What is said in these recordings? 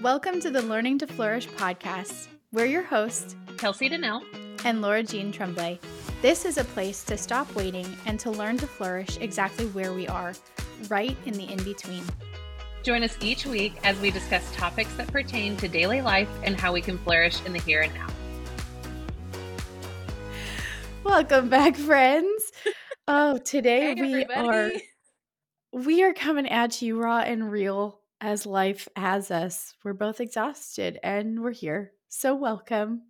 Welcome to the Learning to Flourish podcast. We're your hosts, Kelsey Donnell and Laura Jean Tremblay. This is a place to stop waiting and to learn to flourish exactly where we are, right in the in between. Join us each week as we discuss topics that pertain to daily life and how we can flourish in the here and now. Welcome back, friends. Oh, today Hey, we everybody. are we are coming at you raw and real as life has us. We're both exhausted and we're here. So welcome.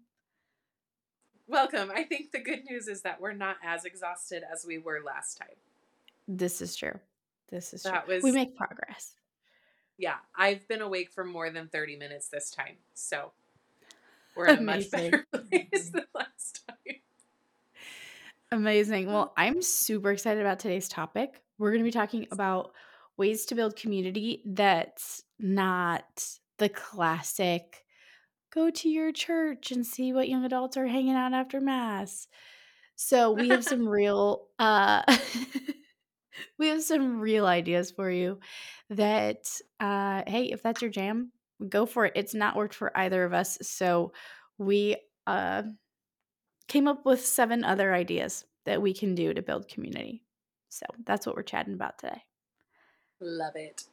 Welcome. I think the good news is that we're not as exhausted as we were last time. This is true. This is That true. was- we make progress. Yeah, I've been awake for more than 30 minutes this time. So we're in a much better place than last time. Amazing. Well, I'm super excited about today's topic. We're going to be talking about ways to build community that's not the classic go to your church and see what young adults are hanging out after mass. So, we have some real uh we have some real ideas for you that uh hey, if that's your jam, go for it. It's not worked for either of us. So, we uh came up with seven other ideas that we can do to build community. So that's what we're chatting about today. Love it.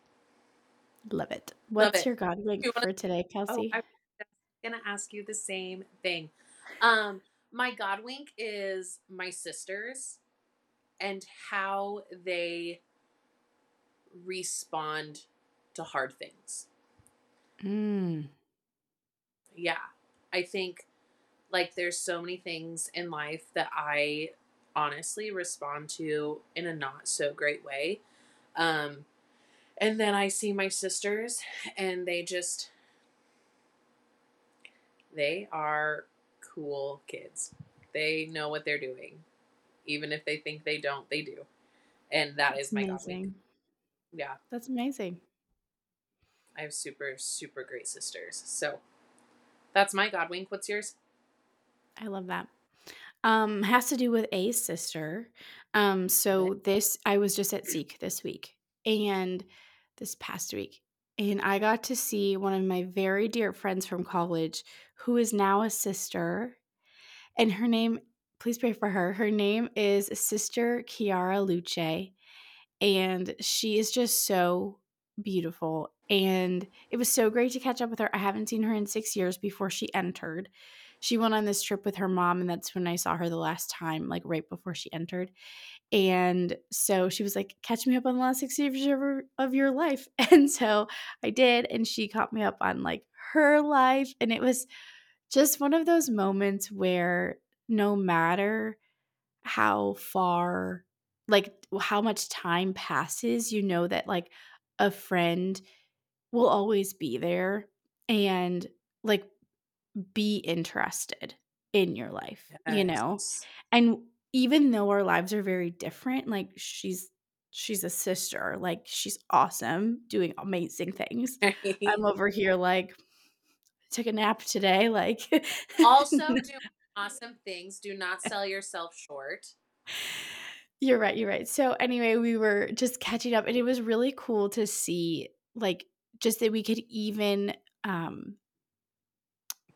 Love it. Love What's it. your God wink You wanna- for today, Oh, Kelsey? I was going to ask you the same thing. Um, my God wink is my sisters and how they respond to hard things. Mm. yeah i think like there's so many things in life that i honestly respond to in a not so great way um and then i see my sisters and they just they are cool kids they know what they're doing even if they think they don't they do and that is That's my God wink. amazing. yeah That's amazing. i have super super great sisters so that's my god wink what's yours I love that. Um, has to do with a sister. Um, so this I was just at Seek this week and this past week, and I got to see one of my very dear friends from college who is now a sister, and her name. Please pray for her. Her name is Sister Chiara Luce, and she is just so beautiful. And it was so great to catch up with her. I haven't seen her in six years before she entered she went on this trip with her mom and that's when i saw her the last time like right before she entered and so she was like catch me up on the last six years of your- of your life. And so i did and she caught me up on like her life and it was just one of those moments where no matter how far like how much time passes you know that like a friend will always be there and like be interested in your life you know? And even though our lives are very different like she's she's a sister like she's awesome doing amazing things i'm over here like took a nap today like also do awesome things. Do not sell yourself short. You're right, you're right. So anyway, we were just catching up and it was really cool to see like just that we could even um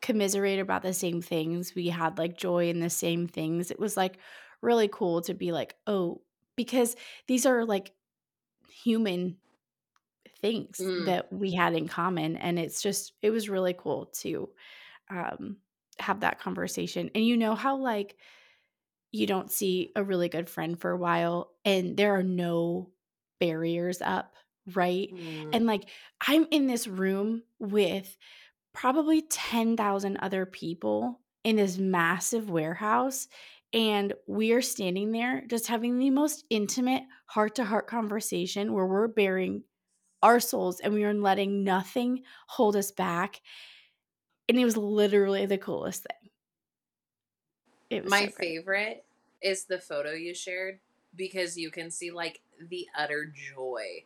commiserate about the same things. We had like joy in the same things. It was like really cool to be like, "Oh, because these are like human things Mm. that we had in common and it's just it was really cool to um have that conversation. And you know how like you don't see a really good friend for a while and there are no barriers up, right? Mm. And like I'm in this room with probably 10,000 other people in this massive warehouse and we are standing there just having the most intimate heart-to-heart conversation where we're baring our souls and we are letting nothing hold us back. And it was literally the coolest thing. It was My so favorite is the photo you shared because you can see like the utter joy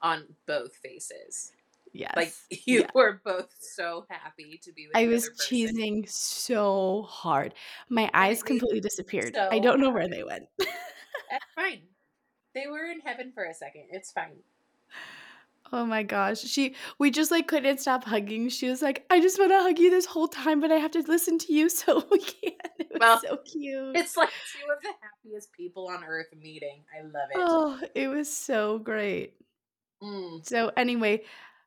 on both faces. Yes. Like you Yeah. were both so happy to be with I was cheesing so hard. My eyes completely disappeared. I don't know where they went. That's fine. They were in heaven for a second. It's fine. Oh my gosh. She we just like couldn't stop hugging. She was like, I just want to hug you this whole time, but I have to listen to you, so we can't. It was Well, so cute. It's like two of the happiest people on earth meeting. I love it. Oh, it was so great. Mm, So anyway,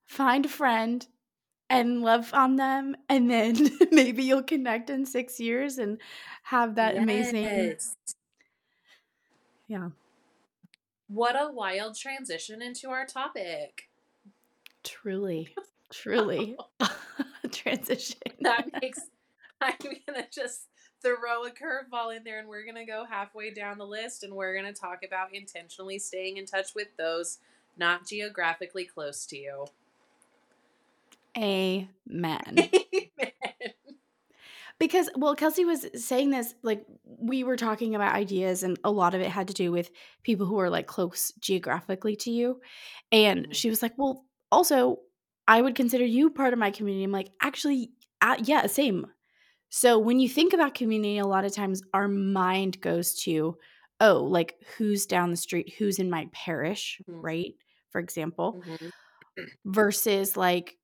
find a friend and love on them, and then maybe you'll connect in six years and have that amazing. Yeah, What a wild transition into our topic. truly, truly transition. That makes I'm gonna just throw a curveball in there and we're gonna go halfway down the list and we're gonna talk about intentionally staying in touch with those not geographically close to you. Amen. Amen. Because, well, Kelsey was saying this, like, we were talking about ideas, and a lot of it had to do with people who are like close geographically to you. And Mhm. she was like, well, also, I would consider you part of my community. I'm like, actually, uh, yeah, same. So when you think about community, a lot of times our mind goes to, oh, like who's down the street, who's in my parish, Mhm. right? For example, Mhm. versus like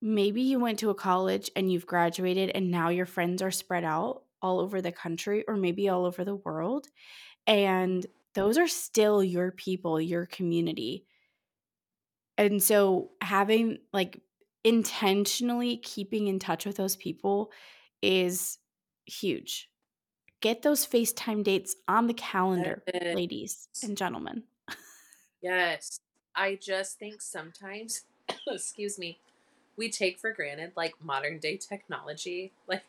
maybe you went to a college and you've graduated and now your friends are spread out all over the country or maybe all over the world. And those are still your people, your community. And so having like intentionally keeping in touch with those people is huge. Get those FaceTime dates on the calendar, Yes. ladies and gentlemen. Yes. I just think sometimes, excuse me, we take for granted like modern day technology. Like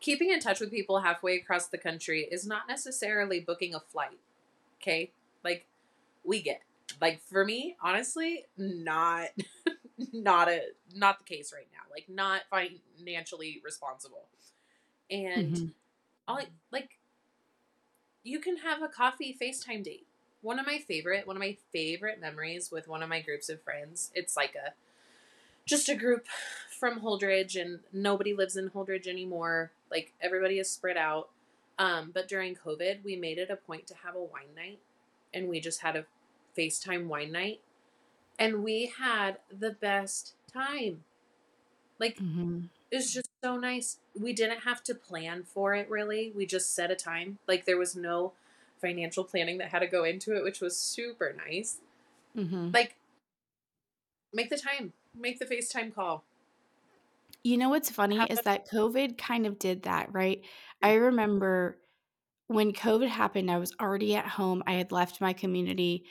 keeping in touch with people halfway across the country is not necessarily booking a flight. Okay? Like we get. Like for me, honestly, not not a not the case right now. Like not financially responsible. And Mhm. all like you can have a coffee FaceTime date. One of my favorite, one of my favorite memories with one of my groups of friends. It's like a just a group from Holdridge and nobody lives in Holdridge anymore. Like everybody is spread out. Um, but during COVID, we made it a point to have a wine night and we just had a FaceTime wine night and we had the best time. Like Mhm. it was just so nice. We didn't have to plan for it really. We just set a time. Like there was no financial planning that had to go into it, which was super nice. Mhm. Like make the time. Make the FaceTime call. You know what's funny is that COVID kind of did that, right? I remember when COVID happened, I was already at home. I had left my community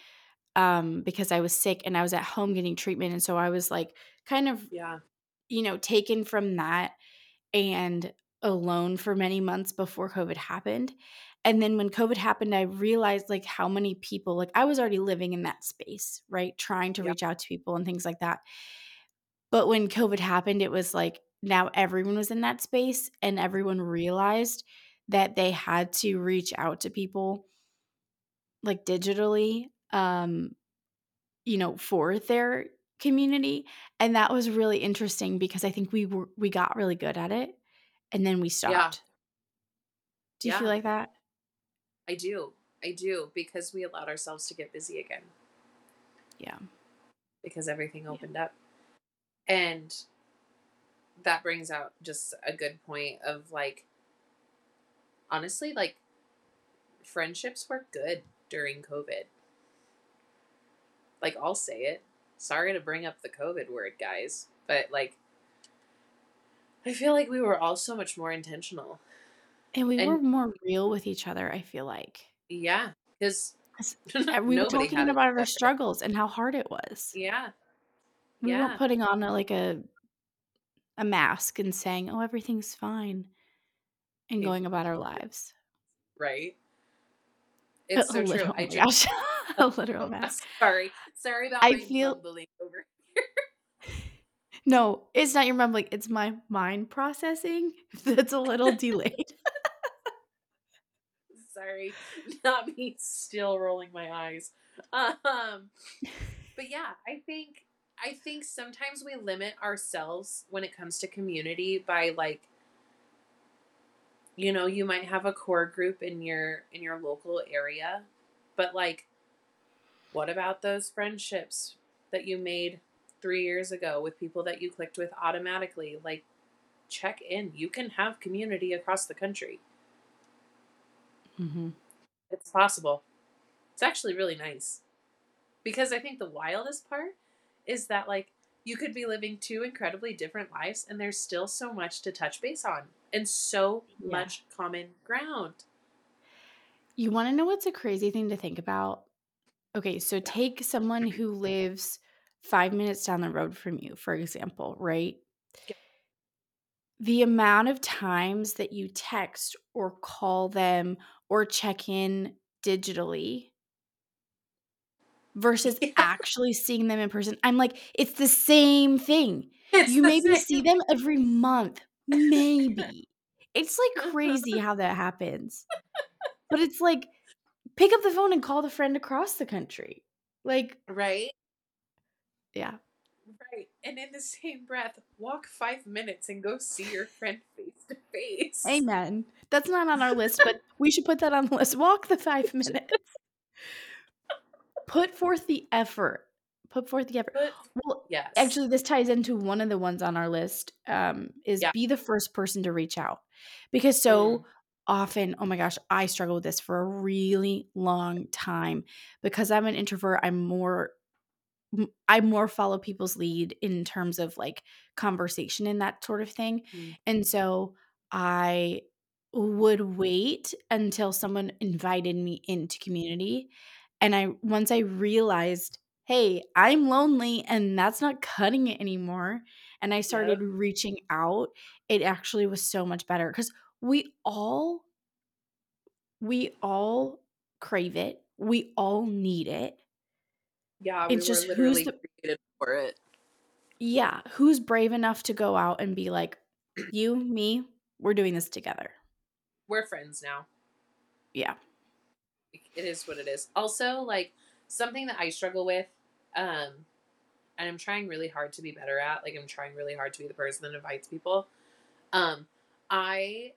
um, because I was sick and I was at home getting treatment. And so I was like kind of, Yeah. you know, taken from that and alone for many months before COVID happened. And then when COVID happened, I realized like how many people, like I was already living in that space, right? Trying to Yep. reach out to people and things like that. But when COVID happened, it was like now everyone was in that space and everyone realized that they had to reach out to people like digitally um you know for their community and that was really interesting because I think we were we got really good at it and then we stopped. Do you Yeah. feel like that? I do. I do because we allowed ourselves to get busy again Yeah. because everything opened up. And that brings out just a good point of like honestly like friendships were good during COVID. Like I'll say it. Sorry to bring up the COVID word, guys, but like I feel like we were all so much more intentional. And we And- were more real with each other, I feel like. Yeah, because 'Cause, we were talking about our struggles and how hard it was. Yeah, We yeah. weren't putting on a, like a a mask and saying, "Oh, everything's fine," and going about our lives. right. It's so a true. literal, I oh just a literal mask. sorry, sorry about I my feel- mumbling over. here. No, it's not your mumbling. It's my mind processing that's a little delayed. Sorry, not me still rolling my eyes. Um, but yeah, I think I think sometimes we limit ourselves when it comes to community by like you know, you might have a core group in your in your local area, but like what about those friendships that you made three years ago with people that you clicked with automatically. Like, check in. You can have community across the country. Mm-hmm. It's possible. It's actually really nice. Because I think the wildest part is that, like, you could be living two incredibly different lives and there's still so much to touch base on and so Yeah. much common ground. You want to know what's a crazy thing to think about? Okay, so take someone who lives five minutes down the road from you, for example, right? Yeah. The amount of times that you text or call them or check in digitally versus Yeah. actually seeing them in person. I'm like, it's the same thing. It's You maybe same. see them every month, maybe. It's like crazy how that happens. But it's like, pick up the phone and call the friend across the country. Like, Right? yeah. Right. And in the same breath, walk five minutes and go see your friend face to face. Amen. That's not on our list, but we should put that on the list. Walk the five minutes. Put forth the effort. Put forth the effort. Well, yes. actually, this ties into one of the ones on our list. Um, is Yeah. be the first person to reach out because so often, oh my gosh, I struggle with this for a really long time because I'm an introvert. I'm more I more follow people's lead in terms of like conversation and that sort of thing. Mm. And so I would wait until someone invited me into community. And I once I realized, hey, I'm lonely and that's not cutting it anymore. And I started reaching out, it actually was so much better because we all we all crave it. We all need it. Yeah, we It's just who's the created for it. Yeah, who's brave enough to go out and be like, "You, me, we're doing this together." We're friends now. Yeah. It is what it is. Also, like something that I struggle with, um, and I'm trying really hard to be better at. Like I'm trying really hard to be the person that invites people. Um, I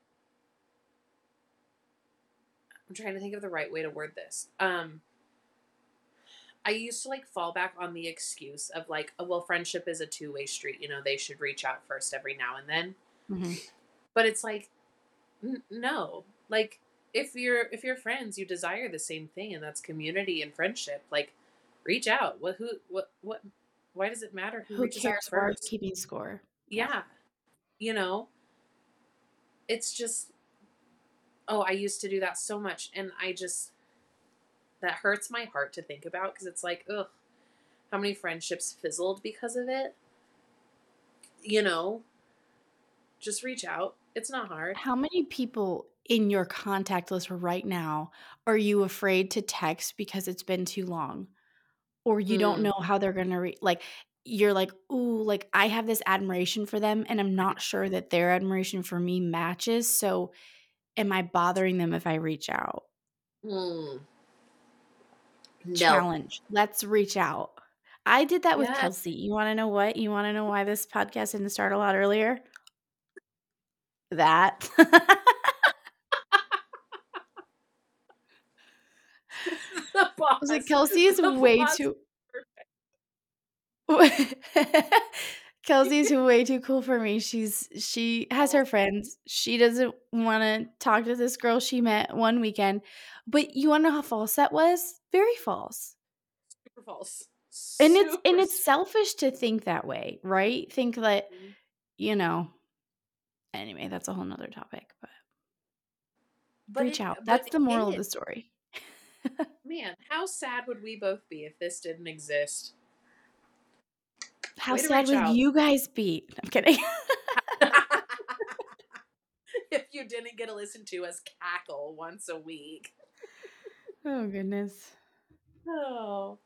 I'm trying to think of the right way to word this. Um, I used to like fall back on the excuse of like, oh well, friendship is a two way street. You know, they should reach out first every now and then. Mhm. But it's like, n- no, like if you're if you're friends, you desire the same thing, and that's community and friendship. Like, reach out. What who what what? Why does it matter who, Who cares? We're keeping score. yeah, you know, it's just. Oh, I used to do that so much, and I just that hurts my heart to think about because it's like, ugh, how many friendships fizzled because of it. You know, just reach out. It's not hard. How many people in your contact list right now are you afraid to text because it's been too long? Or you don't Mm. know how they're going to re- like you're like, "Ooh, like I have this admiration for them and I'm not sure that their admiration for me matches, so am I bothering them if I reach out?" Mm. No. Challenge. Let's reach out. I did that with Yes. Kelsey. You want to know what? You want to know why this podcast didn't start a lot earlier? That. the I was like, Kelsey is way too. perfect. Kelsey's way too cool for me. She's she has her friends. She doesn't want to talk to this girl she met one weekend. But you want to know how false that was? Very false. Super false. And it's and it's selfish to think that way, right? Think that Mhm. you know. Anyway, that's a whole nother topic. But, But reach it- out. That's the it moral of the story. Man, how sad would we both be if this didn't exist? How Way sad would out. you guys be? I'm kidding. if you didn't get to listen to us cackle once a week. oh goodness. Oh.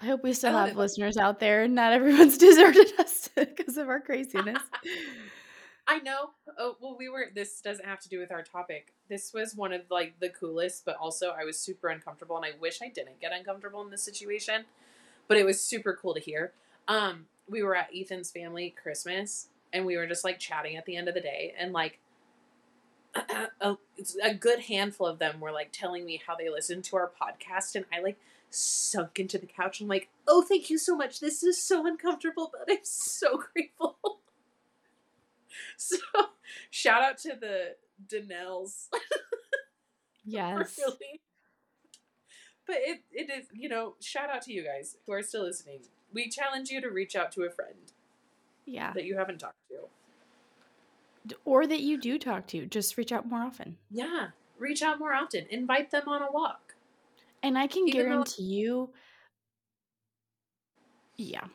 I hope we still have listeners out there. And not everyone's deserted us because of our craziness. I know. Oh, well, we were. This doesn't have to do with our topic. This was one of like the coolest, but also I was super uncomfortable, and I wish I didn't get uncomfortable in this situation. But it was super cool to hear. Um, we were at Ethan's family Christmas, and we were just like chatting at the end of the day, and like a, a good handful of them were like telling me how they listened to our podcast, and I like sunk into the couch. I'm like, oh, thank you so much. This is so uncomfortable, but I'm so grateful. so, shout out to the Danelles. Yes. really. But it, it is, you know, shout out to you guys who are still listening. We challenge you to reach out to a friend Yeah. that you haven't talked to. Or that you do talk to. Just reach out more often. Yeah. Reach out more often. Invite them on a walk. And I can Even though- guarantee you, yeah.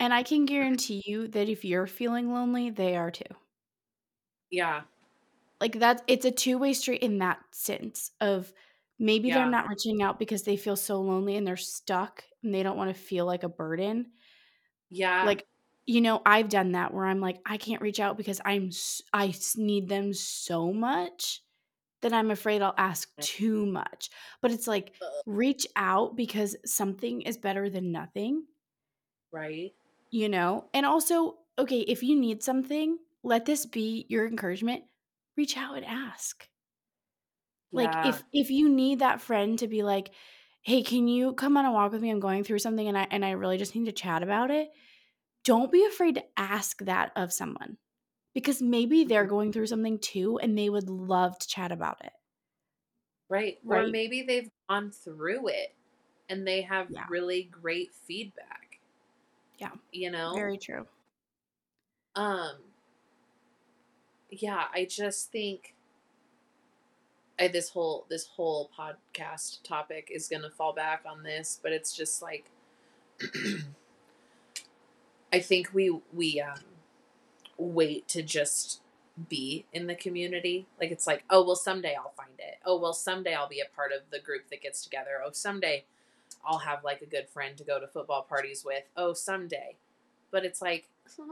And I can guarantee you that if you're feeling lonely, they are too. Yeah. Like that, it's a two way street in that sense of maybe Yeah. they're not reaching out because they feel so lonely and they're stuck and they don't want to feel like a burden. Yeah. like, you know, I've done that where I'm like, I can't reach out because I'm, I need them so much that I'm afraid I'll ask too much. But it's like, reach out because something is better than nothing. right. you know and also okay if you need something let this be your encouragement reach out and ask like Yeah. if if you need that friend to be like hey can you come on a walk with me i'm going through something and i and i really just need to chat about it don't be afraid to ask that of someone because maybe they're Mhm. going through something too and they would love to chat about it Right. right. Or maybe they've gone through it and they have Yeah. really great feedback. Yeah. You know? very true Um yeah, I just think I, this whole this whole podcast topic is going to fall back on this, but it's just like I think we we um wait to just be in the community. Like it's like, oh well someday I'll find it. Oh well someday I'll be a part of the group that gets together. Oh someday I'll have like a good friend to go to football parties with. Oh someday. But it's like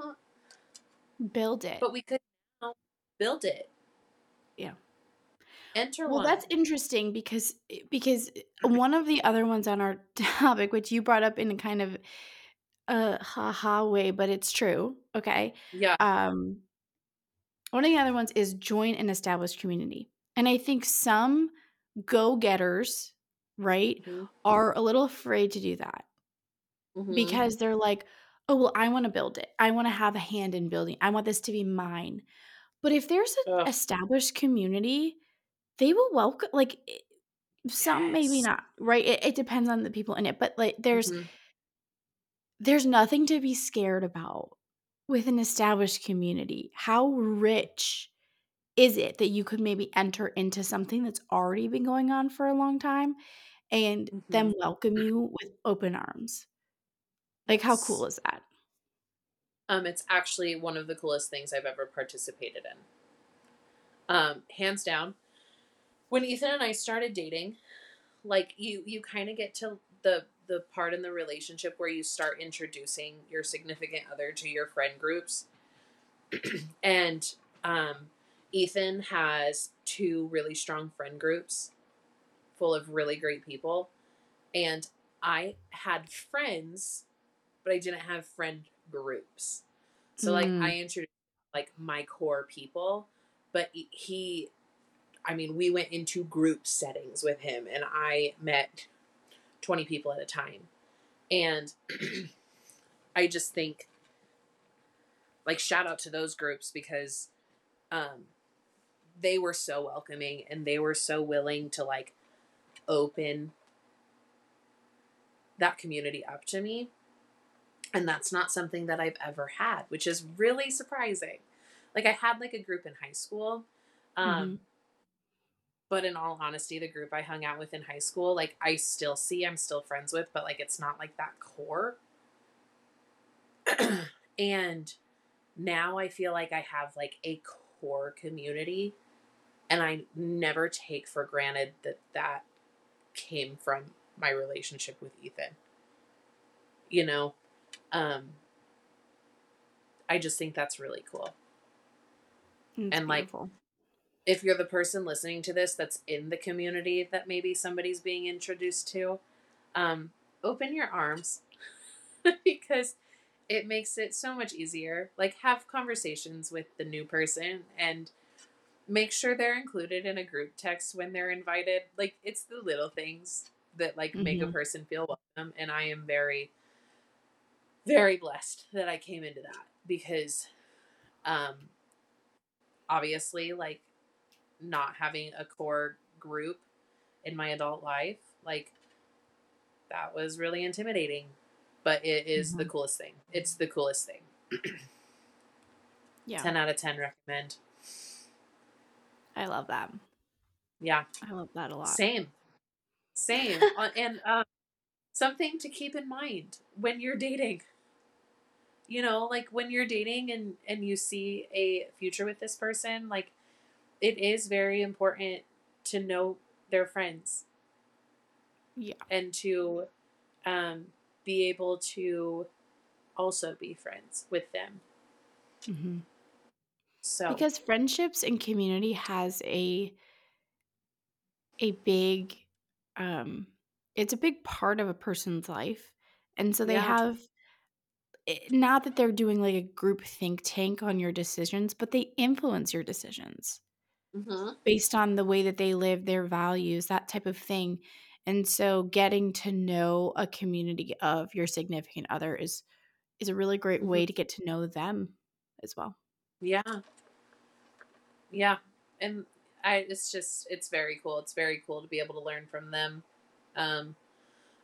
build it but we could now build it. Yeah. Enter Well, one. that's interesting because because one of the other ones on our topic, which you brought up in a kind of a ha-ha way, but it's true. Okay. yeah. Um, one of the other ones is join an established community, and I think some go-getters, right, Mhm. are a little afraid to do that Mhm. because they're like, oh well, I want to build it. I want to have a hand in building. I want this to be mine. But if there's an Ugh. established community, they will welcome like it- some maybe not right? It, it depends on the people in it but like there's Mhm. there's nothing to be scared about with an established community. How rich is it that you could maybe enter into something that's already been going on for a long time and them welcome you with open arms? Like how cool is that Um, it's actually one of the coolest things I've ever participated in. Um, hands down. When Ethan and I started dating, like you you kind of get to the the part in the relationship where you start introducing your significant other to your friend groups. and um Ethan has two really strong friend groups full of really great people. And I had friends, but I didn't have friend groups. So like Mm. I introduced like my core people, but he- he I mean, we went into group settings with him and I met 20 people at a time. And I just think like shout out to those groups because um they were so welcoming and they were so willing to like open that community up to me. And that's not something that I've ever had, which is really surprising. Like I had like a group in high school. Um but in all honesty, the group I hung out with in high school, like I still see, I'm still friends with, but like it's not like that core. and now I feel like I have like a core community and I never take for granted that that came from my relationship with Ethan. You know, um I just think that's really cool. It's and, like, if you're the person listening to this that's in the community that maybe somebody's being introduced to, um, open your arms because it makes it so much easier. Like, have conversations with the new person and make sure they're included in a group text when they're invited. Like, it's the little things. that like make a Mhm. person feel welcome and I am very very blessed that I came into that because um obviously like not having a core group in my adult life like that was really intimidating but it is the Mhm. coolest thing it's the coolest thing Yeah. 10 out of 10 recommend I love that. yeah I love that a lot. same same Uh, and um something to keep in mind when you're dating you know like when you're dating and and you see a future with this person like it is very important to know their friends Yeah. and to um be able to also be friends with them hmm so Because friendships and community has a a big um it's a big part of a person's life. And so they Yeah. have not that they're doing like a group think tank on your decisions, but they influence your decisions mhm, based on the way that they live, their values, that type of thing. And so getting to know a community of your significant other is is a really great Mhm. way to get to know them as well. yeah yeah and i it's just it's very cool it's very cool to be able to learn from them um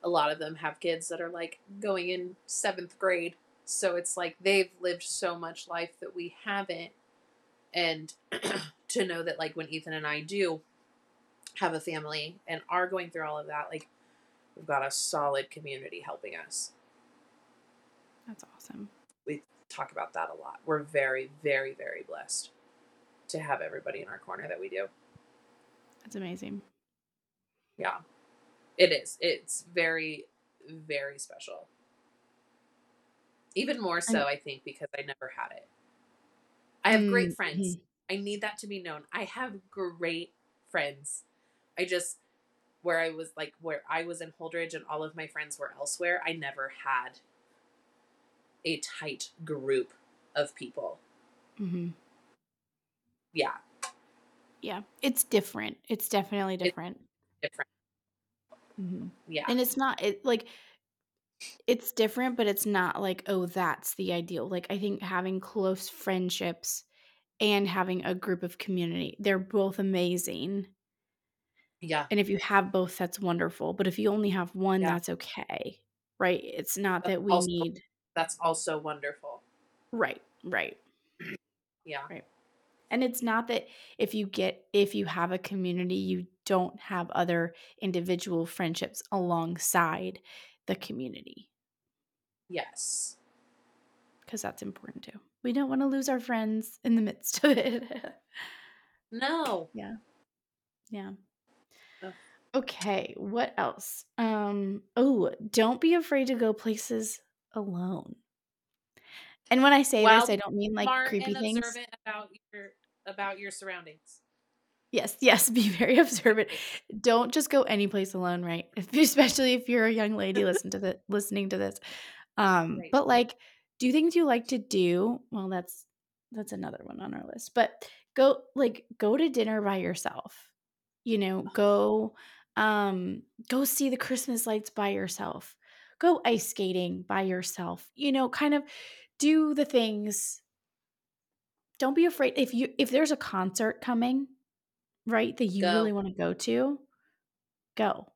a lot of them have kids that are like going in seventh grade so it's like they've lived so much life that we haven't and to know that like when ethan and i do have a family and are going through all of that like we've got a solid community helping us That's awesome. we talk about that a lot we're very very very blessed to have everybody in our corner that we do That's amazing. Yeah. It is. It's very, very special. Even more so, I think, because I never had it. I have great Mm, friends. mhm. I need that to be known. I have great friends. I just, where I was like, where I was in Holdridge and all of my friends were elsewhere, I never had a tight group of people. Mhm. Yeah. Yeah, it's different. It's definitely different. Different. Mhm. Yeah. And it's not it like it's different, but it's not like, oh, that's the ideal. Like I think having close friendships and having a group of community, they're both amazing. Yeah. And if you have both, that's wonderful. But if you only have one, Yeah. that's okay. Right? It's not That's that we also- need That's also wonderful. right, right. Yeah. Right. And it's not that if you get if you have a community, you don't have other individual friendships alongside the community Yes. because that's important too. We don't want to lose our friends in the midst of it. No. yeah. Ugh. Okay, what else? Um oh, don't be afraid to go places alone. And when I say this, I don't mean like creepy things. about your about your surroundings. Yes, yes, be very observant. Don't just go any place alone, right? If, especially if you're a young lady listen to the listening to this. Um, Right. but like do things you like to do. Well, that's that's another one on our list. But go like go to dinner by yourself. You know, go um go see the Christmas lights by yourself. Go ice skating by yourself. You know, kind of do the things. Don't be afraid if you if there's a concert coming, right, that you Go. really want to go to, go.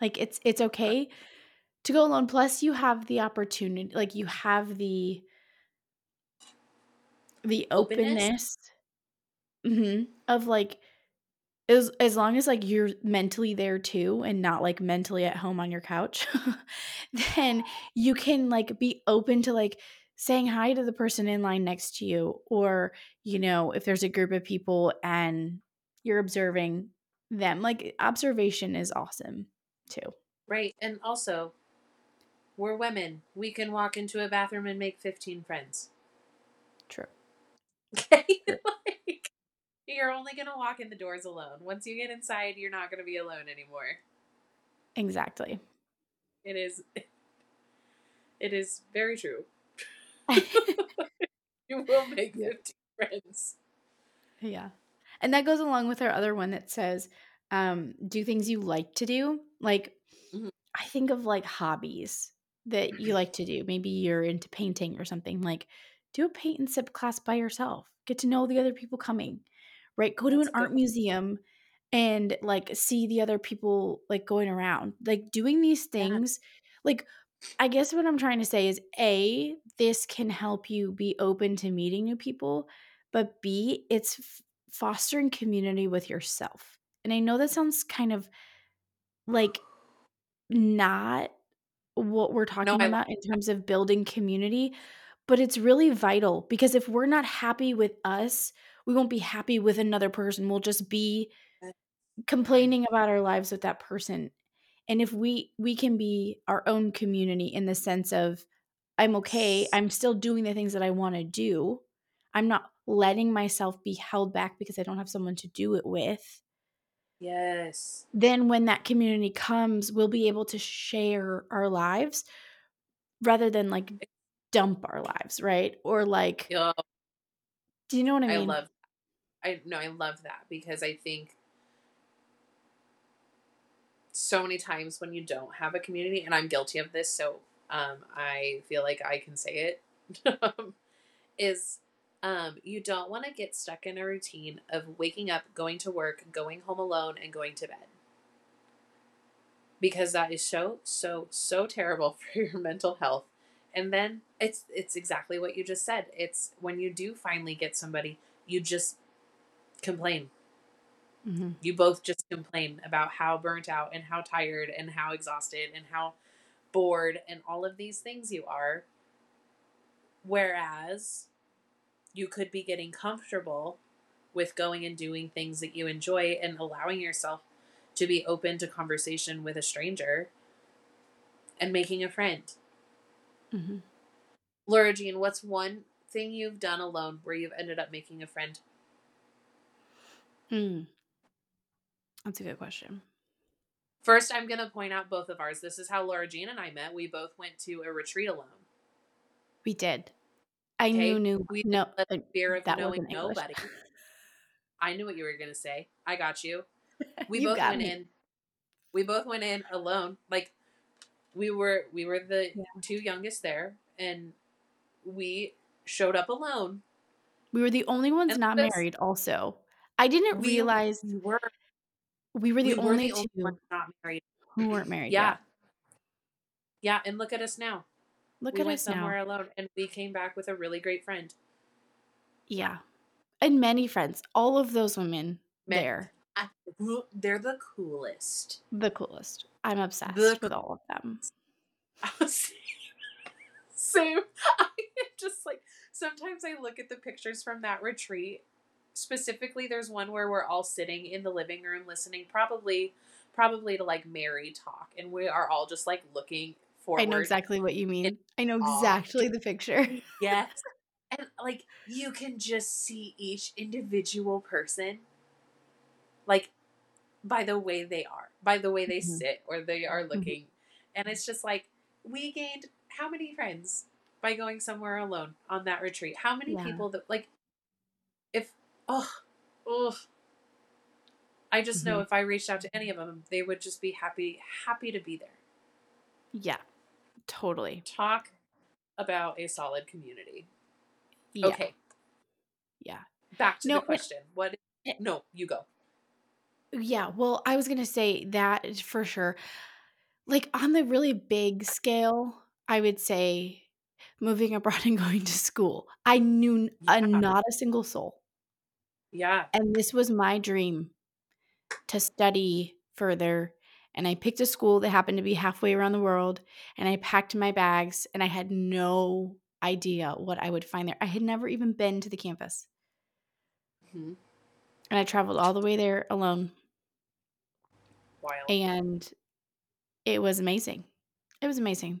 Like it's it's okay to go alone. Plus, you have the opportunity, like you have the the Openness? openness mhm, of like as as long as like you're mentally there too and not like mentally at home on your couch, then you can like be open to like saying hi to the person in line next to you or you know if there's a group of people and you're observing them like observation is awesome too Right. And also, we're women. We can walk into a bathroom and make 15 friends. true Okay? like, you're only going to walk in the doors alone. Once you get inside, you're not going to be alone anymore. exactly It is it is very true. You will make Yeah. 15 friends. Yeah. And that goes along with our other one that says um, do things you like to do. Like, Mhm. I think of like hobbies that you like to do. Maybe you're into painting or something. Like, do a paint and sip class by yourself. Get to know the other people coming, right? Go to That's an art one. museum and like see the other people like going around. Like doing these Yeah. things, like I guess what I'm trying to say is A, this can help you be open to meeting new people, but B, it's f- fostering community with yourself. And I know that sounds kind of like not what we're No, talking I about in terms of building community, but it's really vital because if we're not happy with us, we won't be happy with another person. We'll just be complaining about our lives with that person. And if we we can be our own community in the sense of I'm okay, I'm still doing the things that I want to do. I'm not letting myself be held back because I don't have someone to do it with. Yes. Then when that community comes, we'll be able to share our lives rather than like dump our lives, right? Or like Yo, do you know what I mean? I love I no, I love that because I think so many times when you don't have a community, and I'm guilty of this, so um, I feel like I can say it, is um, you don't want to get stuck in a routine of waking up, going to work, going home alone, and going to bed. Because that is so, so, so terrible for your mental health. And then it's it's exactly what you just said. It's when you do finally get somebody, you just complain hmm you both just complain about how burnt out and how tired and how exhausted and how bored and all of these things you are. Whereas you could be getting comfortable with going and doing things that you enjoy and allowing yourself to be open to conversation with a stranger and making a friend. hmm Laura Jean, what's one thing you've done alone where you've ended up making a friend? Mm. That's a good question. First, I'm going to point out both of ours. This is how Laura Jean and I met. We both went to a retreat alone. We did. I Okay, knew knew we no the fear of that knowing nobody. I knew what you were gonna say. I got you. We you both went me. in. We both went in alone. Like we were, we were the Yeah. two youngest there, and we showed up alone. We were the only ones And not married. Also, I didn't we realize we were we were the we were only two only not married. who weren't married. Yeah, Yeah, yeah. And look at us now. look we at us now. somewhere alone, and we came back with a really great friend. Yeah, and many friends. All of those women Man, there, I, they're the coolest. the coolest. I'm obsessed The with all of them. Oh, same. I just like sometimes I look at the pictures from that retreat. Specifically, there's one where we're all sitting in the living room listening, probably, probably to like Mary talk, and we are all just like looking forward. I know exactly what you mean. I know exactly the picture. Yes, and like you can just see each individual person, like by the way they are, by the way they Mhm. sit or they are Mhm. looking, and it's just like we gained how many friends by going somewhere alone on that retreat? How many Yeah. people that like if oh oh I just know Mhm. if I reached out to any of them, they would just be happy happy to be there. Yeah, totally. Talk about a solid community. Yeah, Okay, yeah. back to No, the it- question. What it- No, you go. Yeah, well, I was gonna say that for sure. Like on the really big scale, I would say moving abroad and going to school. I knew n- a, Yeah. not a single soul, Yeah. and this was my dream to study further. And I picked a school that happened to be halfway around the world, and I packed my bags, and I had no idea what I would find there. I had never even been to the campus, Mhm. and I traveled all the way there alone. Wild. and it was amazing. It was amazing.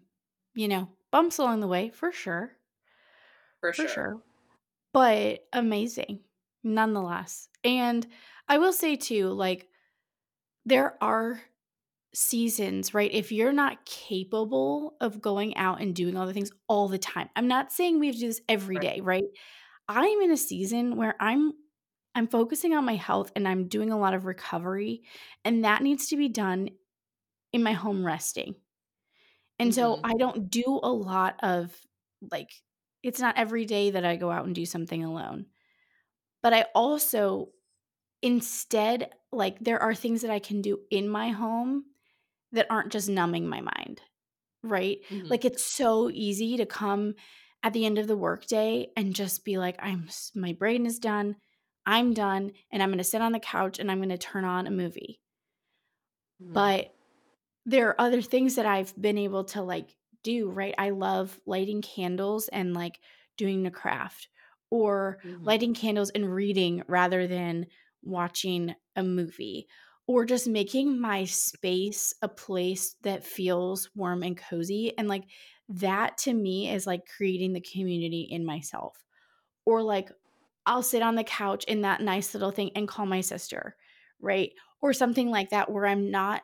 You know, bumps along the way for sure, for for sure. sure, but amazing nonetheless. And I will say too, like, there are seasons, right? If you're not capable of going out and doing all the things all the time, I'm not saying we have to do this every day, right? I'm in a season where I'm I'm focusing on my health and I'm doing a lot of recovery, and that needs to be done in my home resting. And so Mhm. I don't do a lot of like it's not every day that I go out and do something alone. But I also instead like there are things that I can do in my home that aren't just numbing my mind, right? Mhm. Like it's so easy to come at the end of the workday and just be like I'm my brain is done. I'm done and I'm going to sit on the couch and I'm going to turn on a movie. Mhm. But there are other things that I've been able to like do, right? I love lighting candles and like doing the craft or Mhm. lighting candles and reading rather than watching a movie or just making my space a place that feels warm and cozy and like that to me is like creating the community in myself or like I'll sit on the couch in that nice little thing and call my sister, right? Or something like that where I'm not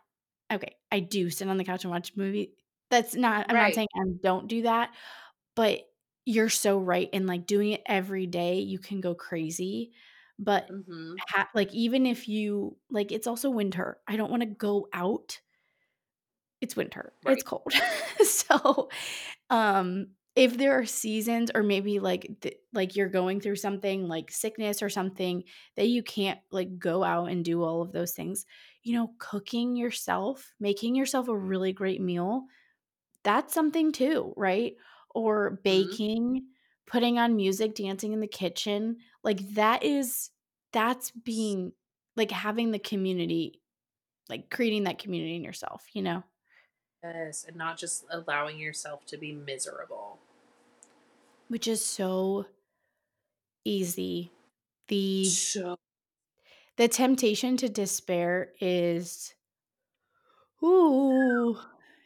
okay, I do sit on the couch and watch a movie. That's not I'm not saying I don't do that, but you're so right in, like, doing it every day, you can go crazy, but Mhm. ha like, even if you like, it's also winter. I don't wanna go out it's winter. It's cold. So, um, if there are seasons or maybe like th like you're going through something like sickness or something that you can't like go out and do all of those things, you know, cooking yourself, making yourself a really great meal, that's something too, right? Or Mhm. baking, putting on music, dancing in the kitchen, like that is that's being like having the community, like creating that community in yourself, you know? Yes, and not just allowing yourself to be miserable. Which is so easy. The So the temptation to despair is ooh,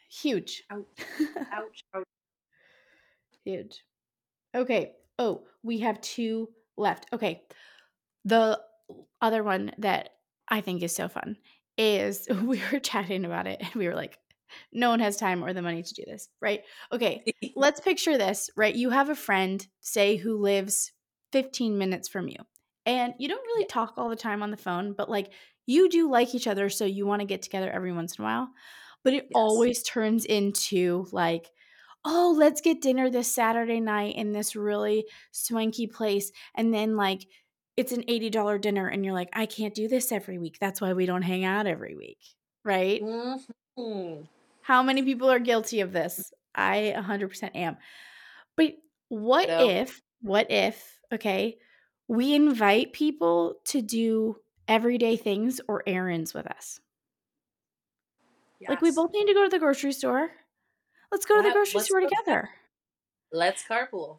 huge. ouch, ouch, ouch. Huge. Okay. Oh, we have 2 left. Okay. The other one that I think is so fun is we were chatting about it and we were like, no one has time or the money to do this, right? Okay, let's picture this, right? You have a friend, say, who lives 15 minutes from you, and you don't really talk all the time on the phone, but like you do like each other, so you want to get together every once in a while. But it Yes. always turns into like, oh, let's get dinner this Saturday night in this really swanky place. And then like it's an $80 dinner and you're like, I can't do this every week. That's why we don't hang out every week. Right? Mhm. How many people are guilty of this? I 100% am. But what Ditto. if, what if, okay, we invite people to do everyday things or errands with us? Like we both need to go to the grocery store. Let's go to the grocery let's store go together. Let's carpool.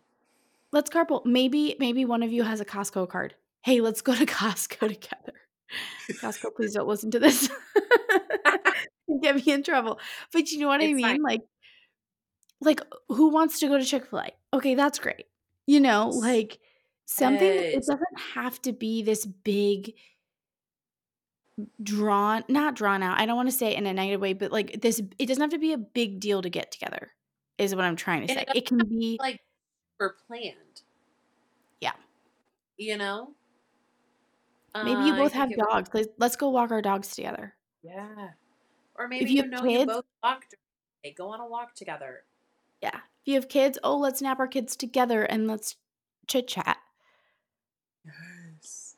Let's carpool. Maybe maybe one of you has a Costco card. Hey, let's go to Costco together. Costco, please don't listen to this. Get me in trouble. But you know what I fine. mean? Like like who wants to go to Chick-fil-A? Okay, that's great. You know, like something it doesn't have to be this big drawn not drawn out. I don't want to say it in a negative way, but like this it doesn't have to be a big deal to get together. Is what I'm trying to say. it It can be like super planned, yeah. you know? Maybe you Uh, both think have dogs. Let's let's go walk our dogs together. yeah. Or If maybe you you have know you both walk during the day, go on a walk together. yeah. If you have kids, oh, let's nap our kids together and let's chit chat. Yes.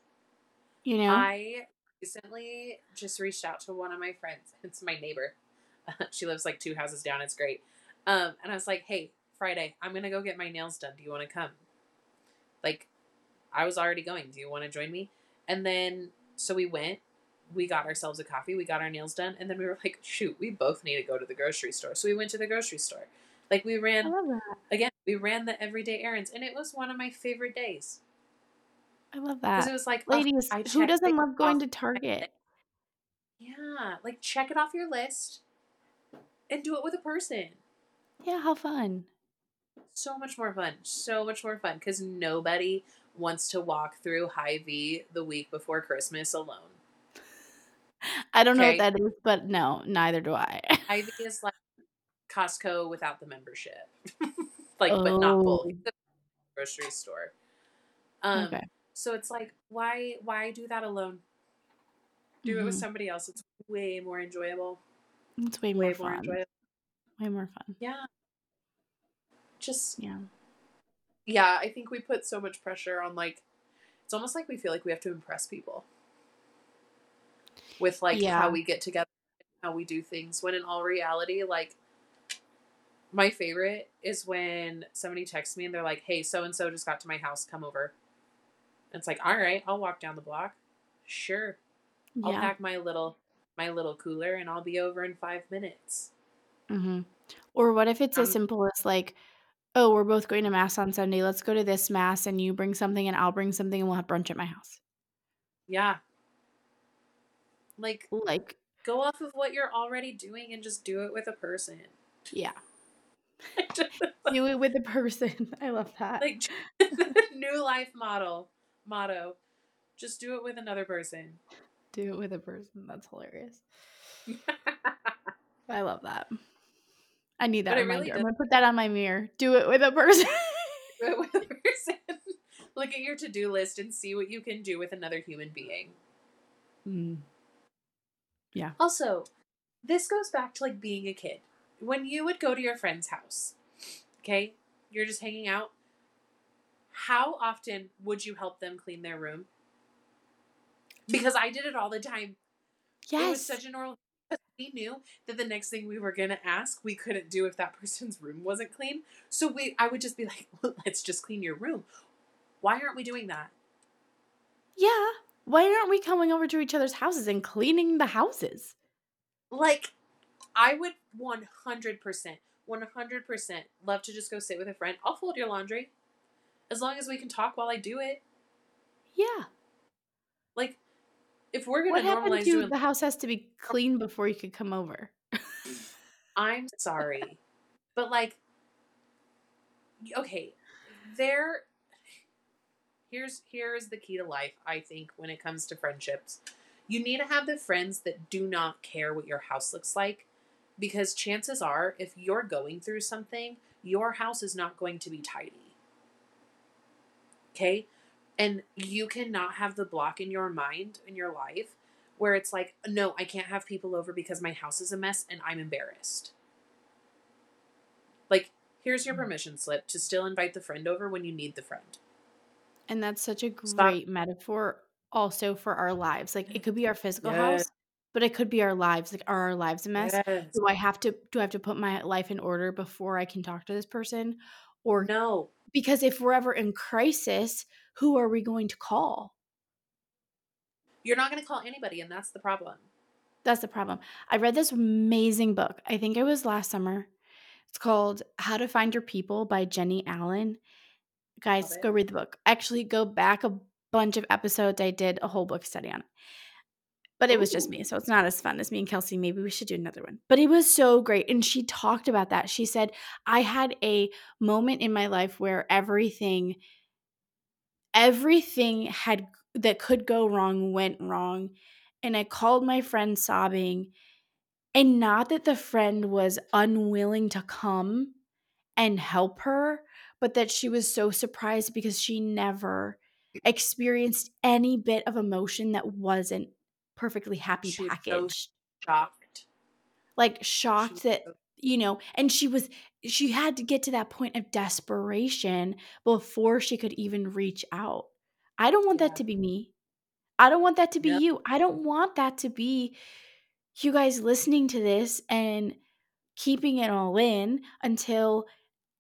You know? I recently just reached out to one of my friends. It's my neighbor. she lives like two houses down. It's great. Um, and I was like, hey, Friday, I'm going to go get my nails done. Do you want to come? Like, I was already going. Do you want to join me? And then, so we went. We got ourselves a coffee. We got our nails done. And then we were like, shoot, we both need to go to the grocery store. So we went to the grocery store. Like, we ran, again, we ran the everyday errands. And it was one of my favorite days. I love Because that. it was like, oh, Ladies, I who doesn't love going to Target? Yeah, like check it off your list and do it with a person. Yeah, how fun. So much more fun. So much more fun because nobody wants to walk through Hy-Vee the week before Christmas alone. I don't know what that is, but no, neither do I. Hy-Vee is like Costco without the membership. like, but not full. Oh. Grocery store. Um, Okay. So it's like, why why do that alone? Do it with Mhm. somebody else. It's way more enjoyable. It's way Way more more fun. enjoyable. Way more fun. Yeah. Just Yeah. yeah, I think we put so much pressure on like it's almost like we feel like we have to impress people with like Yeah. how we get together, how we do things when in all reality like my favorite is when somebody texts me and they're like, "Hey, so and so just got to my house, come over." It's like, "All right, I'll walk down the block." Sure. I'll Yeah. pack my little my little cooler and I'll be over in 5 minutes. hmm Or what if it's as Um simple as like, oh, we're both going to mass on Sunday. Let's go to this mass and you bring something and I'll bring something and we'll have brunch at my house. yeah. Like Like, go off of what you're already doing and just do it with a person. yeah. Do it with a person. I love that. like new life model motto just do it with another person Do it with a person. That's hilarious. I love that. I need that But it reminder. really I'm gonna put that on my mirror. Do it with a person. do it with a person look at your to-do list and see what you can do with another human being Mm. also this goes back to like being a kid when you would go to your friend's house okay you're just hanging out how often would you help them clean their room because i did it all the time Yes. It was such a normal. We knew that the next thing we were gonna ask, we couldn't do if that person's room wasn't clean. So we, I would just be like, well, "Let's just clean your room." Why aren't we doing that? yeah. Why aren't we coming over to each other's houses and cleaning the houses? Like, I would one hundred percent, one hundred percent love to just go sit with a friend. I'll fold your laundry, as long as we can talk while I do it. Yeah. Like, if we're gonna What happened normalize to doing, the house has to be clean before you could come over? I'm sorry, but like, okay, there. Here's here's the key to life. I think when it comes to friendships, you need to have the friends that do not care what your house looks like, because chances are, if you're going through something, your house is not going to be tidy. Okay, and you cannot have the block in your mind in your life where it's like, no, I can't have people over because my house is a mess and I'm embarrassed. Like, here's your Mm. permission slip to still invite the friend over when you need the friend. And that's such a Stop. great metaphor also for our lives. Like it could be our physical house, but it could be our lives. Like are our lives a mess? Yes. Do I have to do I have to put my life in order before I can talk to this person? Or No. Because if we're ever in crisis, who are we going to call? You're not going to call anybody, and that's the problem. That's the problem. I read this amazing book. I think it was last summer. It's called How to Find Your People by Jennie Allen. Guys, go read the book. Actually, go back a bunch of episodes. I did a whole book study on it. But it was just me, so it's not as fun as me and Kelsey. Maybe we should do another one. But it was so great. And she talked about that. She said, I had a moment in my life where everything, everything had that could go wrong went wrong. And I called my friend sobbing. And not that the friend was unwilling to come and help her, but that she was so surprised because she never mm. experienced any bit of emotion that wasn't perfectly happy She was so. Shocked. like shocked was that so- you know and she was she had to get to that point of desperation before she could even reach out i don't want Yeah. that to be me i don't want that to be you i don't want that to be you guys listening to this and keeping it all in until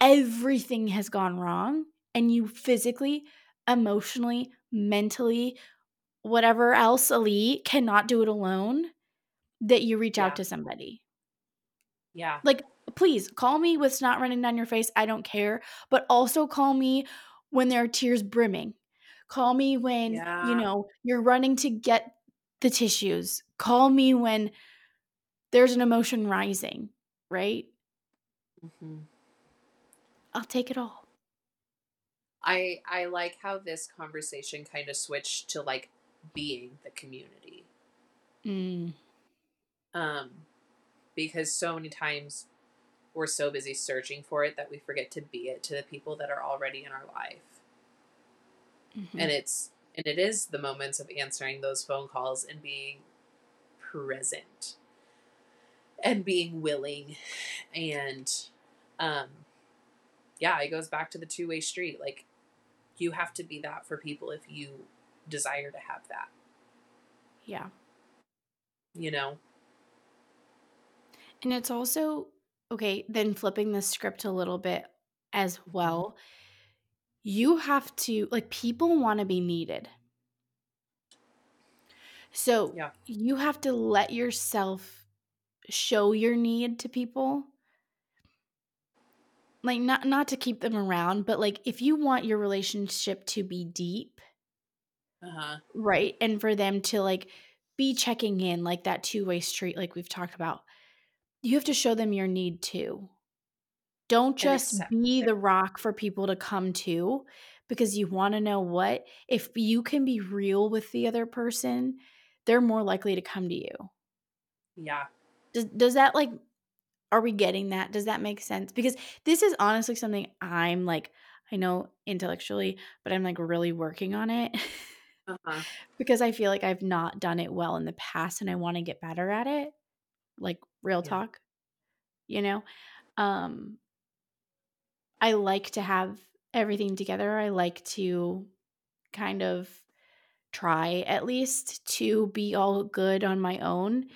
everything has gone wrong and you physically emotionally mentally whatever else elite cannot do it alone that you reach Yeah. out to somebody Yeah. like please call me with snot running down your face i don't care but also call me when there are tears brimming call me when Yeah. you know you're running to get the tissues call me when there's an emotion rising right hmm i'll take it all I I like how this conversation kind of switched to like being the community. mm. Um, because so many times we're so busy searching for it that we forget to be it to the people that are already in our life. Mhm. and it's And it is the moments of answering those phone calls and being present and being willing and um yeah, it goes back to the two-way street. Like you have to be that for people if you desire to have that. Yeah. You know? And it's also okay, then flipping the script a little bit as Mm-hmm. well. You have to like people want to be needed. So Yeah. you have to let yourself show your need to people. Like not not to keep them around, but like if you want your relationship to be deep, Uh-huh. right? And for them to like be checking in like that two-way street like we've talked about. You have to show them your need too. Don't just be the rock for people to come to because you want to know what if you can be real with the other person, they're more likely to come to you. Yeah. Does does that like are we getting that? Does that make sense? Because this is honestly something I'm like I know intellectually, but I'm like really working on it Uh-huh. because I feel like I've not done it well in the past and I want to get better at it. Like real Yeah. talk, you know? Um I like to have everything together. I like to kind of try at least to be all good on my own.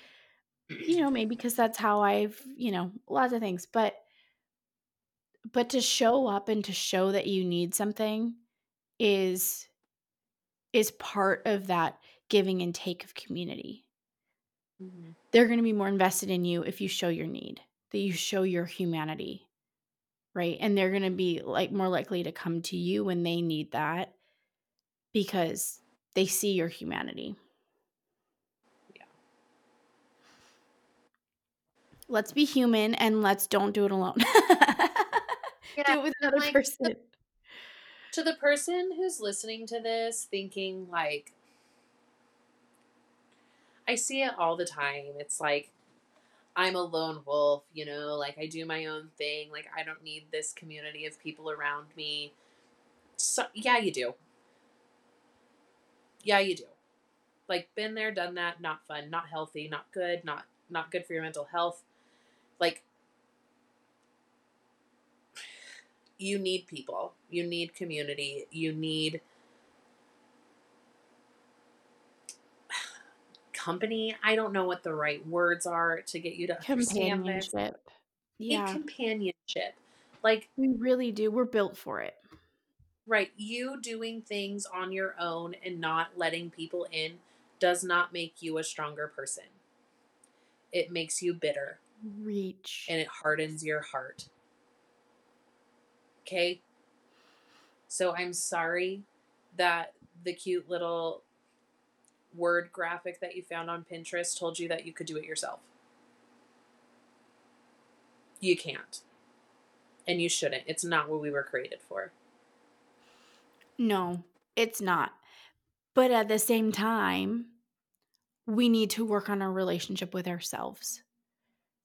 You know, maybe because that's how I've, you know, lots of things. But but to show up and to show that you need something is is part of that giving and take of community. Mhm. They're going to be more invested in you if you show your need, that you show your humanity. Right? And they're going to be like more likely to come to you when they need that because they see your humanity. Yeah. Let's be human and let's don't do it alone. Yeah, do it with another like, person. To the person who's listening to this thinking like I see it all the time. It's like I'm a lone wolf, you know, like I do my own thing, like I don't need this community of people around me. So yeah, you do. Yeah, you do. Like been there, done that, not fun, not healthy, not good, not not good for your mental health. Like you need people. You need community. You need company. I don't know what the right words are to get you to understand this. Companionship. A Yeah, companionship. Like, we really do. We're built for it. right, you doing things on your own and not letting people in does not make you a stronger person. It makes you bitter Reach. and it hardens your heart. Okay? So I'm sorry that the cute little word graphic that you found on Pinterest told you that you could do it yourself. You can't. And you shouldn't. It's not what we were created for. No, it's not. But at the same time, we need to work on our relationship with ourselves.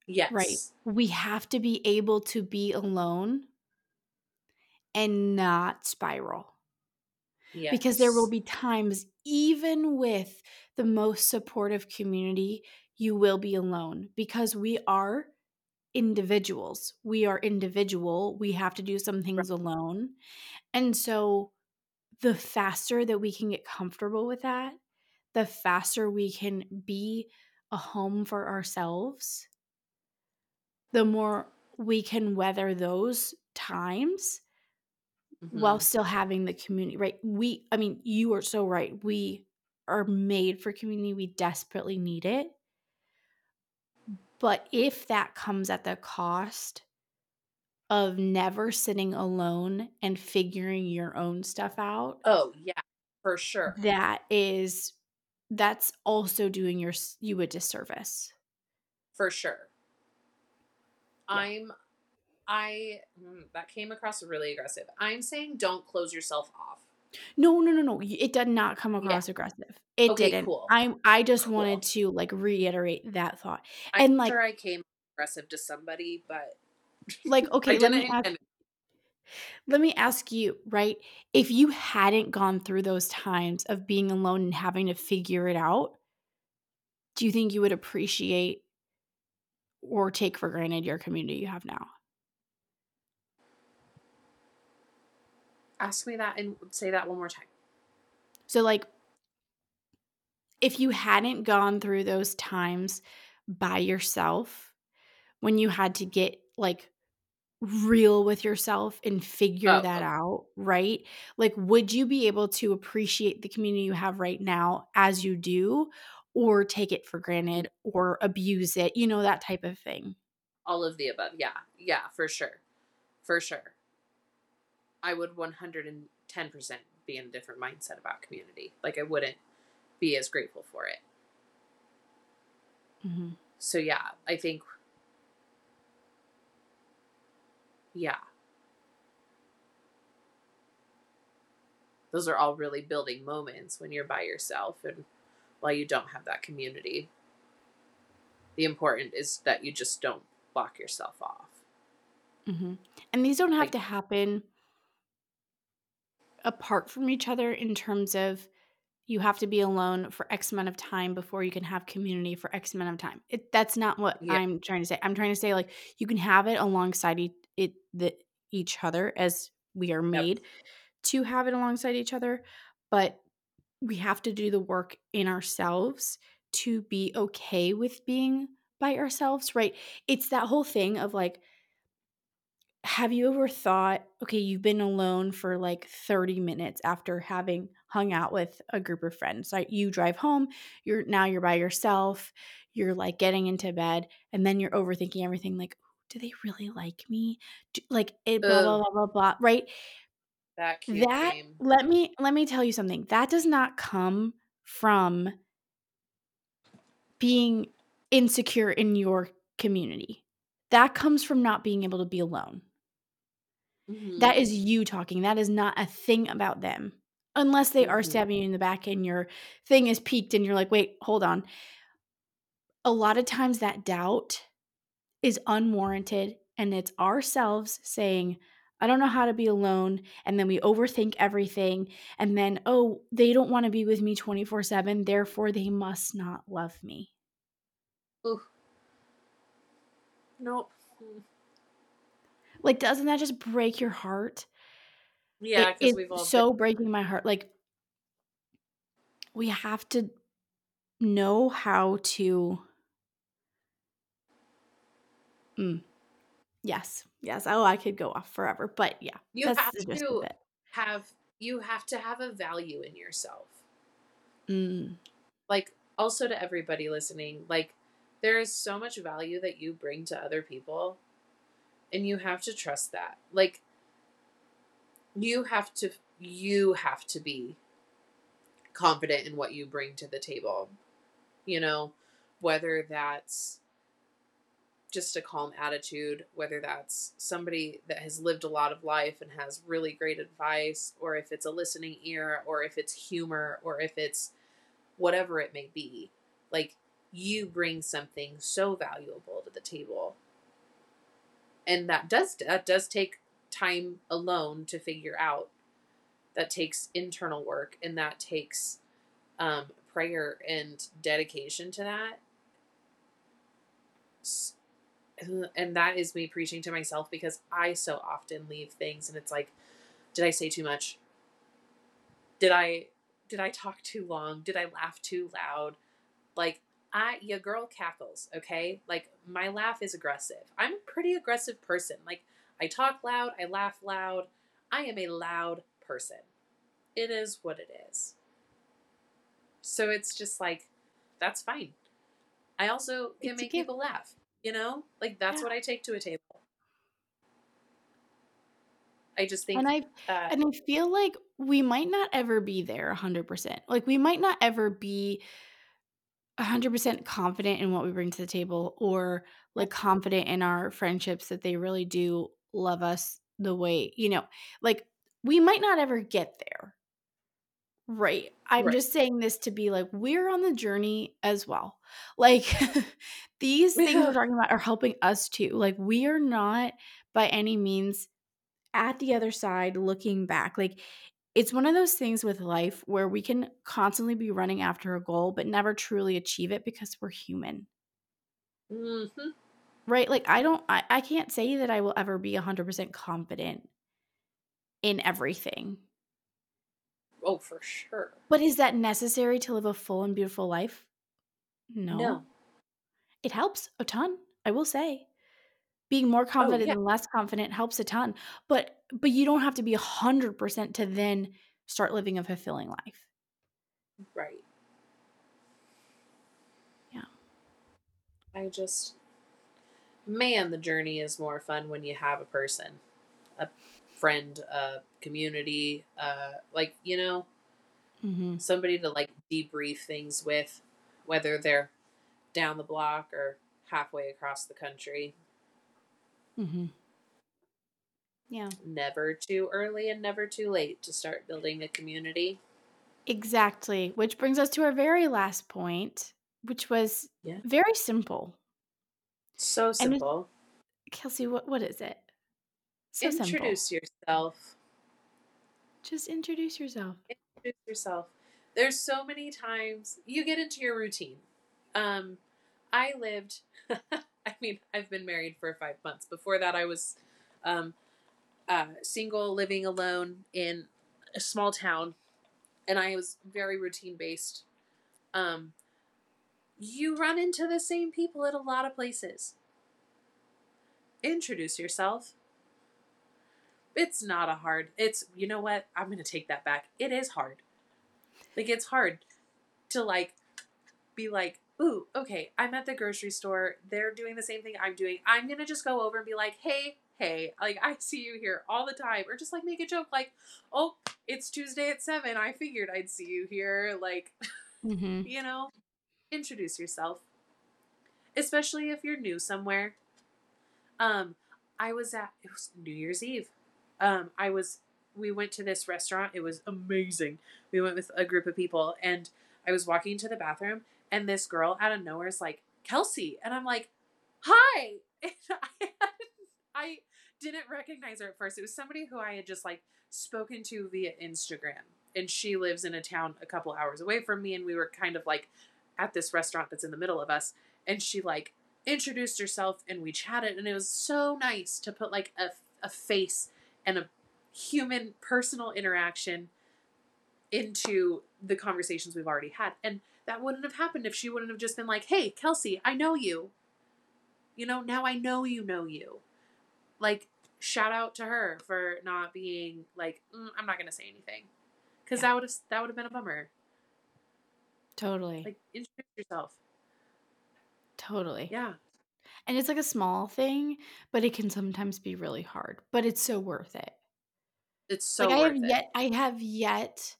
Yes. Right. We have to be able to be alone and not spiral. Yes. Because there will be times, even with the most supportive community, you will be alone because we are individuals. We are individual. We have to do some things alone. And so the faster that we can get comfortable with that, the faster we can be a home for ourselves, the more we can weather those times Mhm. while still having the community right we i mean you are so right we are made for community we desperately need it but if that comes at the cost of never sitting alone and figuring your own stuff out Oh, yeah, for sure. that is that's also doing your you a disservice For sure. Yeah. I'm I mm, that came across really aggressive. I'm saying don't close yourself off. no no no no it did not come Yeah. across aggressive it Okay, didn't cool. i'm i just Cool. wanted to like reiterate that thought I'm And, like- sure I came aggressive to somebody, but like okay let me ask Let me ask you, right? If you hadn't gone through those times of being alone and having to figure it out, do you think you would appreciate or take for granted your community you have now? Ask me that and say that one more time. So, like, if you hadn't gone through those times by yourself, when you had to get like real with yourself and figure Oh, that out, right? Like, would you be able to appreciate the community you have right now as you do, or take it for granted or abuse it, you know, that type of thing? all of the above. Yeah. Yeah, for sure. For sure. I would 110% be in a different mindset about community. Like I wouldn't be as grateful for it. hmm So yeah, I think yeah. Those are all really building moments when you're by yourself and while you don't have that community. The important is that you just don't block yourself off. hmm And these don't have Like to happen apart from each other in terms of you have to be alone for X amount of time before you can have community for X amount of time. It, that's not what yeah, I'm trying to say. I'm trying to say like you can have it alongside e- it the, each other as we are yep. made to have it alongside each other, but we have to do the work in ourselves to be okay with being by ourselves, right? It's that whole thing of like have you ever thought, okay, you've been alone for like 30 minutes after having hung out with a group of friends. Like you drive home, you're now you're by yourself, you're like getting into bed, and then you're overthinking everything like, do they really like me? Do, like it blah blah blah blah blah, right? that That let me let me tell you something. That does not come from being insecure in your community. That comes from not being able to be alone. Hmm That is you talking. That is not a thing about them. Unless they are hmm stabbing you in the back and your thing is peaked and you're like, wait, hold on. A lot of times that doubt is unwarranted and it's ourselves saying, I don't know how to be alone. And then we overthink everything. And then, oh, they don't want to be with me 24 7. Therefore, they must not love me. Ooh, nope. Like, doesn't that just break your heart? Yeah, It because we've all been. so breaking my heart. Like, we have to know how to Mm, yes, yes. Oh, I could go off forever, but yeah, You have to have you have to have a value in yourself. Mm, Like also to everybody listening, like there is so much value that you bring to other people and you have to trust that. Like you have to you have to be confident in what you bring to the table. You know, whether that's just a calm attitude, whether that's somebody that has lived a lot of life and has really great advice, or if it's a listening ear, or if it's humor, or if it's whatever it may be. Like, you bring something so valuable to the table. And that does that does take time alone to figure out. That takes internal work and that takes um, prayer and dedication to that. And that is me preaching to myself because I so often leave things and it's like, did I say too much? Did I did I talk too long? Did I laugh too loud? Like I your girl cackles, okay? Like my laugh is aggressive. I'm a pretty aggressive person. Like I talk loud, I laugh loud. I am a loud person. It is what it is. So it's just like that's fine. I also can it's make people laugh. You know? Like that's Yeah. what I take to a table. I just think And I uh and I feel like we might not ever be there 100%. Like we might not ever be 100% confident in what we bring to the table or like confident in our friendships that they really do love us the way, you know, like we might not ever get there. Right. I'm right. just saying this to be like, we're on the journey as well. Like, these things we're talking about are helping us too. Like, we are not by any means at the other side looking back. Like it's one of those things with life where we can constantly be running after a goal but never truly achieve it because we're human. Mm-hmm. Right? Like I don't I, I can't say that I will ever be 100% confident in everything. Oh, for sure. But is that necessary to live a full and beautiful life? No. No. It helps a ton, I will say. Being more confident Oh, yeah. than less confident helps a ton. But but you don't have to be 100% to then start living a fulfilling life. Right. Yeah. I just, man, the journey is more fun when you have a person, a friend, a community, uh, like, you know, Mm-hmm. somebody to like debrief things with, whether they're down the block or halfway across the country. Mm-hmm. Yeah. Never too early and never too late to start building a community. Exactly. Which brings us to our very last point, which was Yeah. very simple. So it- simple. Kelsey, what what is it? So Introduce simple. yourself. Just introduce yourself. introduce yourself. There's so many times you get into your routine. Um, I lived. I mean, I've been married for five months. Before that, I was um, uh, single, living alone in a small town, and I was very routine based. Um, you run into the same people at a lot of places. Introduce yourself. It's not a hard. It's you know what? I'm gonna take that back. It is hard. Like it's hard to like be like, ooh, okay, I'm at the grocery store. They're doing the same thing I'm doing. I'm gonna just go over and be like, hey, hey, like I see you here all the time, or just like make a joke like, oh, it's Tuesday at seven. I figured I'd see you here. Like, Mm-hmm. you know, introduce yourself, especially if you're new somewhere. Um, I was at it was New Year's Eve. Um, I was we went to this restaurant. It was amazing. We went with a group of people, and I was walking to the bathroom, and this girl out of nowhere is like Kelsey, and I'm like, "Hi!" I, I didn't recognize her at first. It was somebody who I had just like spoken to via Instagram, and she lives in a town a couple hours away from me, and we were kind of like at this restaurant that's in the middle of us, and she like introduced herself, and we chatted, and it was so nice to put like a a face and a human personal interaction into the conversations we've already had. And that wouldn't have happened if she wouldn't have just been like, hey, Kelsey, I know you. You know, now I know you know you. Like, shout out to her for not being like, mm, I'm not going to say anything. Because Yeah. that would have that would have been a bummer. Totally. Like, introduce yourself. totally. Yeah. And it's like a small thing, but it can sometimes be really hard. But it's so worth it. It's so like I have it. yet I have yet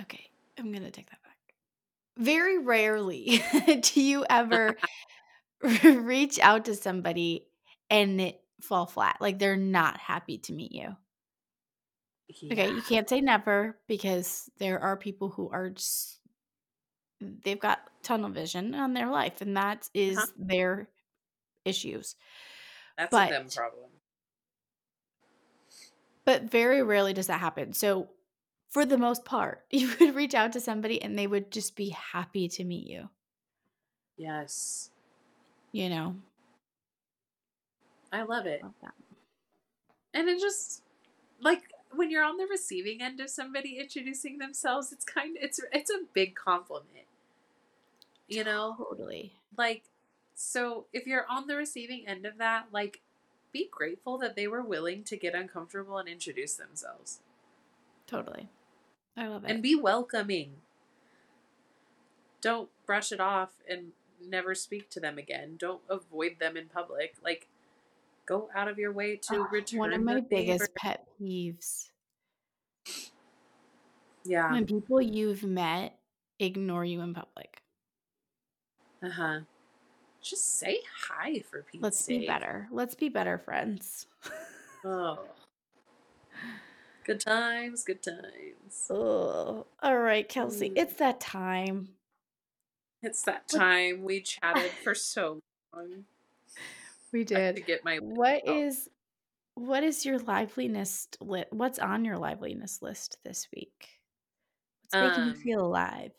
Okay, I'm gonna take that back. Very rarely do you ever reach out to somebody and it fall flat. Like they're not happy to meet you. Okay, you can't say never because there are people who are just they've got tunnel vision on their life and that is Uh-huh. their issues. That's a them problem. But very rarely does that happen. So for the most part, you would reach out to somebody and they would just be happy to meet you, Yes. you know. I love it. Love and it just like when you're on the receiving end of somebody introducing themselves it's kind of it's it's a big compliment you know Totally. like so if you're on the receiving end of that like be grateful that they were willing to get uncomfortable and introduce themselves Totally. I love it. and be welcoming don't brush it off and never speak to them again don't avoid them in public like go out of your way to Ah, return One of my biggest favor. pet peeves yeah when people you've met ignore you in public. Uh-huh. Just say hi for people. Let's sake. be better. Let's be better friends. Oh. Good times, good times. Oh, all right, Kelsey. Mm. It's that time. It's that time we chatted for so long. We have to did. get my What out. is what is your liveliness lit? What's on your liveliness list this week? What's making you Um, feel alive?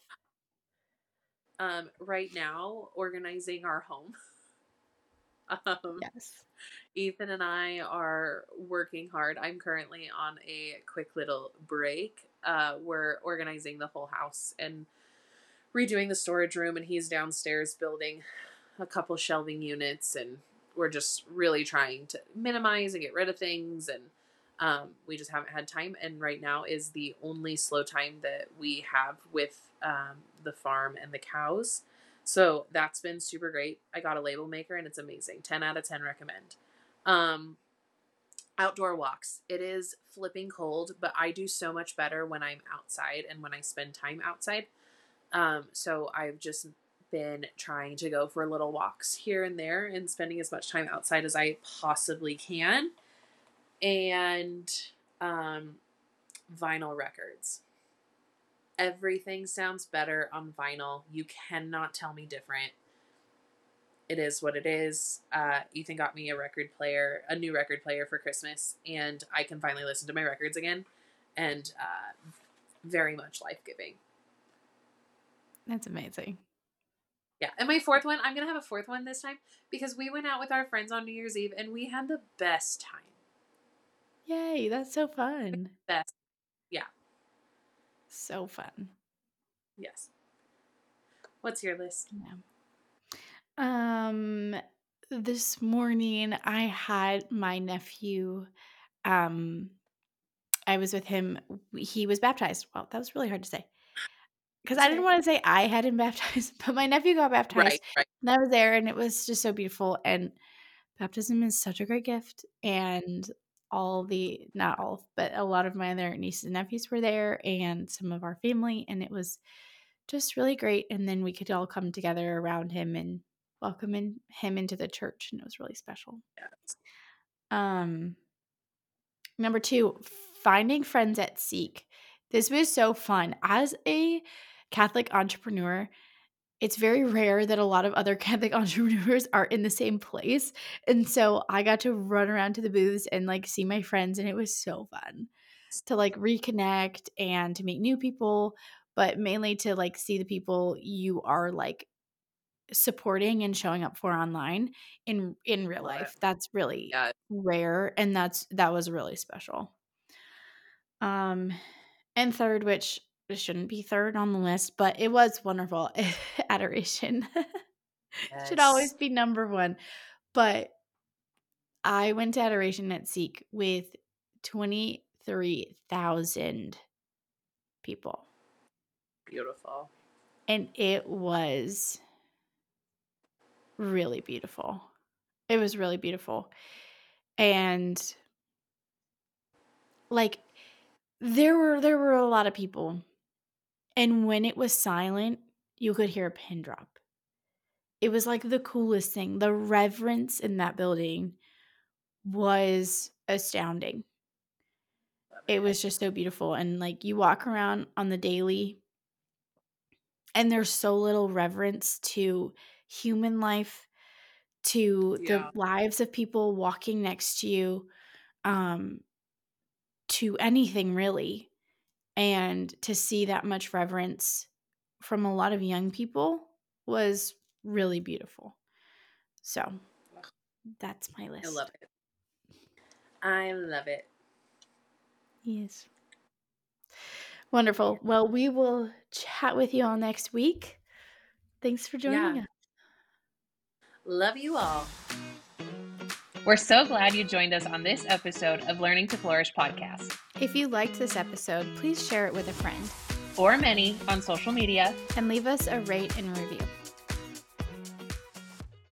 um, right now, organizing our home. um, Yes. Ethan and I are working hard. I'm currently on a quick little break. Uh, we're organizing the whole house and redoing the storage room, and he's downstairs building a couple shelving units, and we're just really trying to minimize and get rid of things. And um, we just haven't had time. And right now is the only slow time that we have with um, the farm and the cows. So that's been super great. I got a label maker and it's amazing. 10 out of 10 recommend. Um, outdoor walks. It is flipping cold, but I do so much better when I'm outside and when I spend time outside. Um, so I've just been trying to go for little walks here and there and spending as much time outside as I possibly can. And um, vinyl records. Everything sounds better on vinyl. You cannot tell me different. It is what it is. Uh, Ethan got me a record player, a new record player for Christmas, and I can finally listen to my records again. And uh, very much life giving. That's amazing. Yeah. And my fourth one, I'm going to have a fourth one this time because we went out with our friends on New Year's Eve and we had the best time. Yay, that's so fun. Best. So fun. Yes. What's your list? Yeah. Um this morning I had my nephew um I was with him he was baptized. Well, that was really hard to say. Cuz I didn't want to say I had him baptized, but my nephew got baptized. Right, right. And I was there and it was just so beautiful and baptism is such a great gift and all the not all but a lot of my other nieces and nephews were there and some of our family and it was just really great and then we could all come together around him and welcome in, him into the church and it was really special. Yes. um number two finding friends at seek. This was so fun. As a catholic entrepreneur it's very rare that a lot of other Catholic entrepreneurs are in the same place. And so I got to run around to the booths and like see my friends and it was so fun to like reconnect and to meet new people, but mainly to like see the people you are like supporting and showing up for online in in real life. That's really Yeah. rare and that's that was really special. Um and third, which shouldn't be third on the list, but it was wonderful. Adoration. Should always be number one. But I went to Adoration at Seek with 23,000 people. Beautiful. And it was really beautiful. It was really beautiful. And like there were there were a lot of people. And when it was silent, you could hear a pin drop. It was like the coolest thing. The reverence in that building was astounding. It was just so beautiful. And like you walk around on the daily, and there's so little reverence to human life, to Yeah. the lives of people walking next to you, um, to anything really. And to see that much reverence from a lot of young people was really beautiful. So that's my list. I love it. I love it. Yes. Wonderful. Well, we will chat with you all next week. Thanks for joining Yeah. us. Love you all. We're so glad you joined us on this episode of Learning to Flourish podcast, If you liked this episode, please share it with a friend or many on social media. and leave us a rate and review.